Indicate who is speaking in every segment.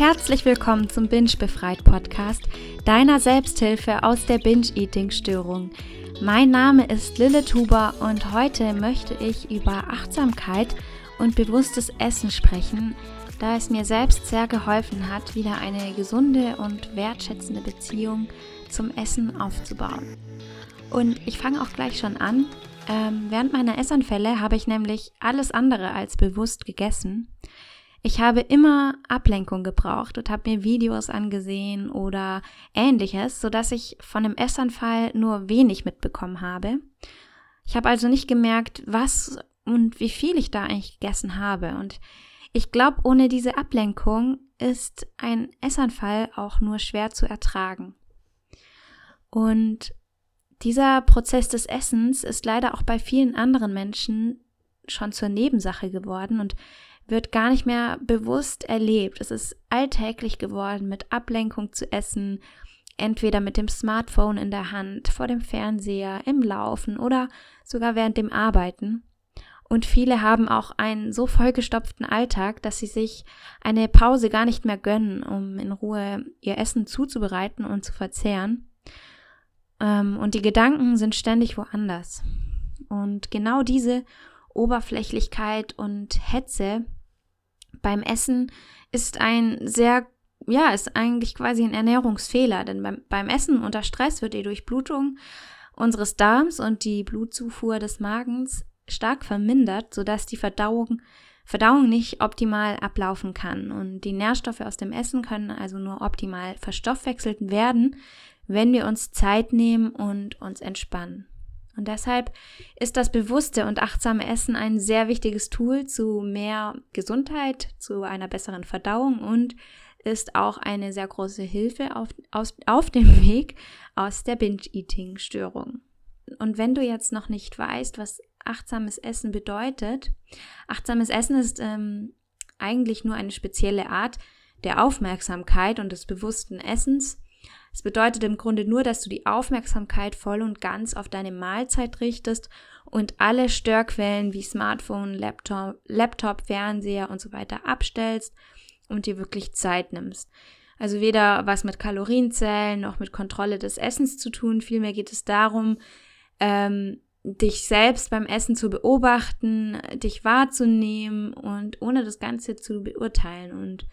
Speaker 1: Herzlich willkommen zum Binge Befreit Podcast, deiner Selbsthilfe aus der Binge-Eating-Störung. Mein Name ist Lille Tuber und heute möchte ich über Achtsamkeit und bewusstes Essen sprechen, da es mir selbst sehr geholfen hat, wieder eine gesunde und wertschätzende Beziehung zum Essen aufzubauen. Und ich fange auch gleich schon an. Ähm, während meiner Essanfälle habe ich nämlich alles andere als bewusst gegessen. Ich habe immer Ablenkung gebraucht und habe mir Videos angesehen oder ähnliches, sodass ich von dem Essanfall nur wenig mitbekommen habe. Ich habe also nicht gemerkt, was und wie viel ich da eigentlich gegessen habe. Und ich glaube, ohne diese Ablenkung ist ein Essanfall auch nur schwer zu ertragen. Und dieser Prozess des Essens ist leider auch bei vielen anderen Menschen schon zur Nebensache geworden und wird gar nicht mehr bewusst erlebt. Es ist alltäglich geworden, mit Ablenkung zu essen, entweder mit dem Smartphone in der Hand, vor dem Fernseher, im Laufen oder sogar während dem Arbeiten. Und viele haben auch einen so vollgestopften Alltag, dass sie sich eine Pause gar nicht mehr gönnen, um in Ruhe ihr Essen zuzubereiten und zu verzehren. Ähm, und die Gedanken sind ständig woanders. Und genau diese Oberflächlichkeit und Hetze beim Essen ist ein sehr, ja, ist eigentlich quasi ein Ernährungsfehler, denn beim, beim Essen unter Stress wird die Durchblutung unseres Darms und die Blutzufuhr des Magens stark vermindert, sodass die Verdauung, Verdauung nicht optimal ablaufen kann. Und die Nährstoffe aus dem Essen können also nur optimal verstoffwechselt werden, wenn wir uns Zeit nehmen und uns entspannen. Und deshalb ist das bewusste und achtsame Essen ein sehr wichtiges Tool zu mehr Gesundheit, zu einer besseren Verdauung und ist auch eine sehr große Hilfe auf, aus, auf dem Weg aus der Binge-Eating-Störung. Und wenn du jetzt noch nicht weißt, was achtsames Essen bedeutet, achtsames Essen ist ähm, eigentlich nur eine spezielle Art der Aufmerksamkeit und des bewussten Essens, es bedeutet im Grunde nur, dass du die Aufmerksamkeit voll und ganz auf deine Mahlzeit richtest und alle Störquellen wie Smartphone, Laptop, Laptop, Fernseher und so weiter abstellst und dir wirklich Zeit nimmst. Also weder was mit Kalorienzellen noch mit Kontrolle des Essens zu tun. Vielmehr geht es darum, ähm, dich selbst beim Essen zu beobachten, dich wahrzunehmen und ohne das Ganze zu beurteilen. Und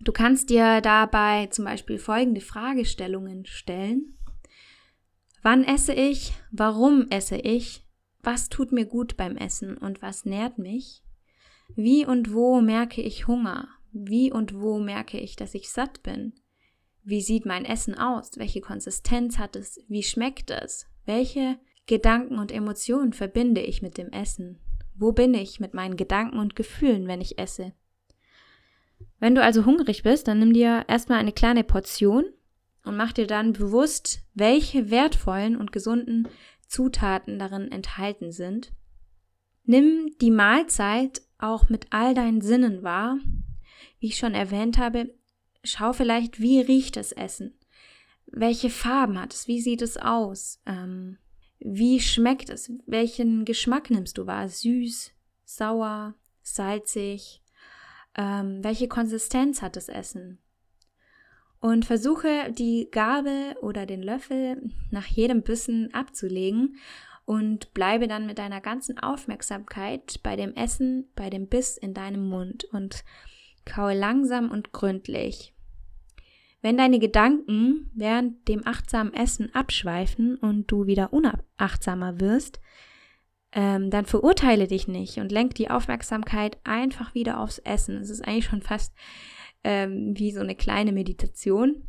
Speaker 1: Du kannst dir dabei zum Beispiel folgende Fragestellungen stellen. Wann esse ich? Warum esse ich? Was tut mir gut beim Essen und was nährt mich? Wie und wo merke ich Hunger? Wie und wo merke ich, dass ich satt bin? Wie sieht mein Essen aus? Welche Konsistenz hat es? Wie schmeckt es? Welche Gedanken und Emotionen verbinde ich mit dem Essen? Wo bin ich mit meinen Gedanken und Gefühlen, wenn ich esse? Wenn du also hungrig bist, dann nimm dir erstmal eine kleine Portion und mach dir dann bewusst, welche wertvollen und gesunden Zutaten darin enthalten sind. Nimm die Mahlzeit auch mit all deinen Sinnen wahr. Wie ich schon erwähnt habe, schau vielleicht, wie riecht das Essen? Welche Farben hat es? Wie sieht es aus? Ähm, wie schmeckt es? Welchen Geschmack nimmst du wahr? Süß, sauer, salzig, ähm, welche Konsistenz hat das Essen. Und versuche die Gabel oder den Löffel nach jedem Bissen abzulegen und bleibe dann mit deiner ganzen Aufmerksamkeit bei dem Essen, bei dem Biss in deinem Mund und kaue langsam und gründlich. Wenn deine Gedanken während dem achtsamen Essen abschweifen und du wieder unachtsamer wirst, ähm, dann verurteile dich nicht und lenk die Aufmerksamkeit einfach wieder aufs Essen. Es ist eigentlich schon fast ähm, wie so eine kleine Meditation.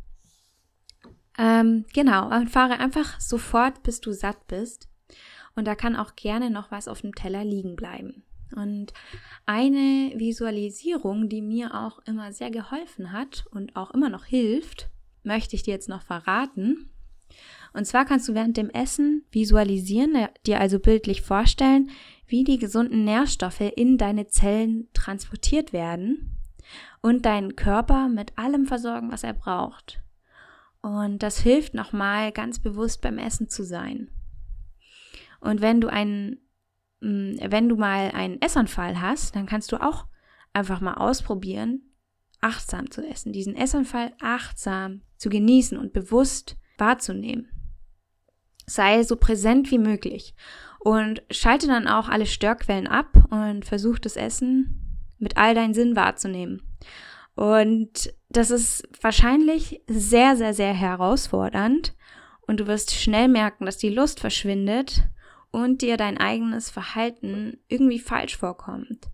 Speaker 1: Ähm, genau, und fahre einfach sofort, bis du satt bist. Und da kann auch gerne noch was auf dem Teller liegen bleiben. Und eine Visualisierung, die mir auch immer sehr geholfen hat und auch immer noch hilft, möchte ich dir jetzt noch verraten. Und zwar kannst du während dem Essen visualisieren, äh, dir also bildlich vorstellen, wie die gesunden Nährstoffe in deine Zellen transportiert werden und deinen Körper mit allem versorgen, was er braucht. Und das hilft nochmal ganz bewusst beim Essen zu sein. Und wenn du einen, mm, wenn du mal einen Essanfall hast, dann kannst du auch einfach mal ausprobieren, achtsam zu essen, diesen Essanfall achtsam zu genießen und bewusst wahrzunehmen. Sei so präsent wie möglich und schalte dann auch alle Störquellen ab und versuch das Essen mit all deinen Sinnen wahrzunehmen. Und das ist wahrscheinlich sehr, sehr, sehr herausfordernd und du wirst schnell merken, dass die Lust verschwindet und dir dein eigenes Verhalten irgendwie falsch vorkommt.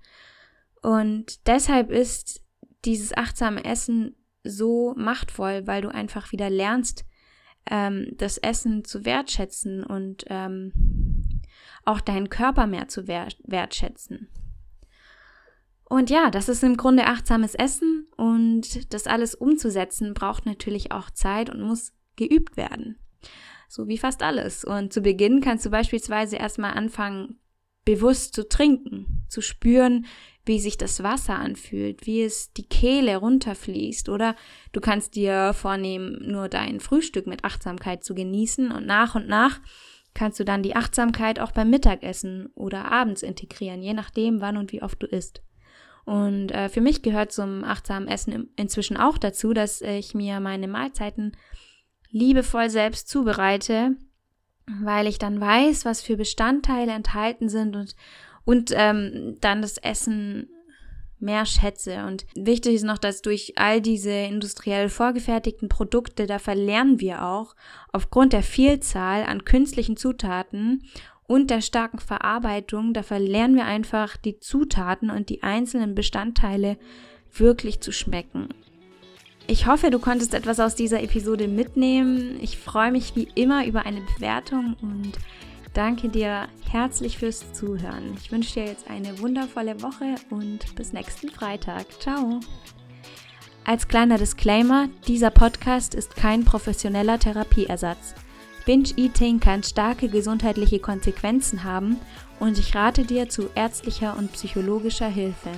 Speaker 1: Und deshalb ist dieses achtsame Essen so machtvoll, weil du einfach wieder lernst, ähm, das Essen zu wertschätzen und ähm, auch deinen Körper mehr zu wertschätzen. Und ja, das ist im Grunde achtsames Essen und das alles umzusetzen braucht natürlich auch Zeit und muss geübt werden. So wie fast alles. Und zu Beginn kannst du beispielsweise erstmal anfangen, bewusst zu trinken, zu spüren, wie sich das Wasser anfühlt, wie es die Kehle runterfließt. Oder du kannst dir vornehmen, nur dein Frühstück mit Achtsamkeit zu genießen und nach und nach kannst du dann die Achtsamkeit auch beim Mittagessen oder abends integrieren, je nachdem, wann und wie oft du isst. Und äh, für mich gehört zum achtsamen Essen inzwischen auch dazu, dass ich mir meine Mahlzeiten liebevoll selbst zubereite, weil ich dann weiß, was für Bestandteile enthalten sind und, und ähm, dann das Essen mehr schätze. Und wichtig ist noch, dass durch all diese industriell vorgefertigten Produkte, da verlernen wir auch aufgrund der Vielzahl an künstlichen Zutaten und der starken Verarbeitung, da verlernen wir einfach die Zutaten und die einzelnen Bestandteile wirklich zu schmecken. Ich hoffe, du konntest etwas aus dieser Episode mitnehmen. Ich freue mich wie immer über eine Bewertung und danke dir herzlich fürs Zuhören. Ich wünsche dir jetzt eine wundervolle Woche und bis nächsten Freitag. Ciao. Als kleiner Disclaimer, dieser Podcast ist kein professioneller Therapieersatz. Binge-Eating kann starke gesundheitliche Konsequenzen haben und ich rate dir zu ärztlicher und psychologischer Hilfe.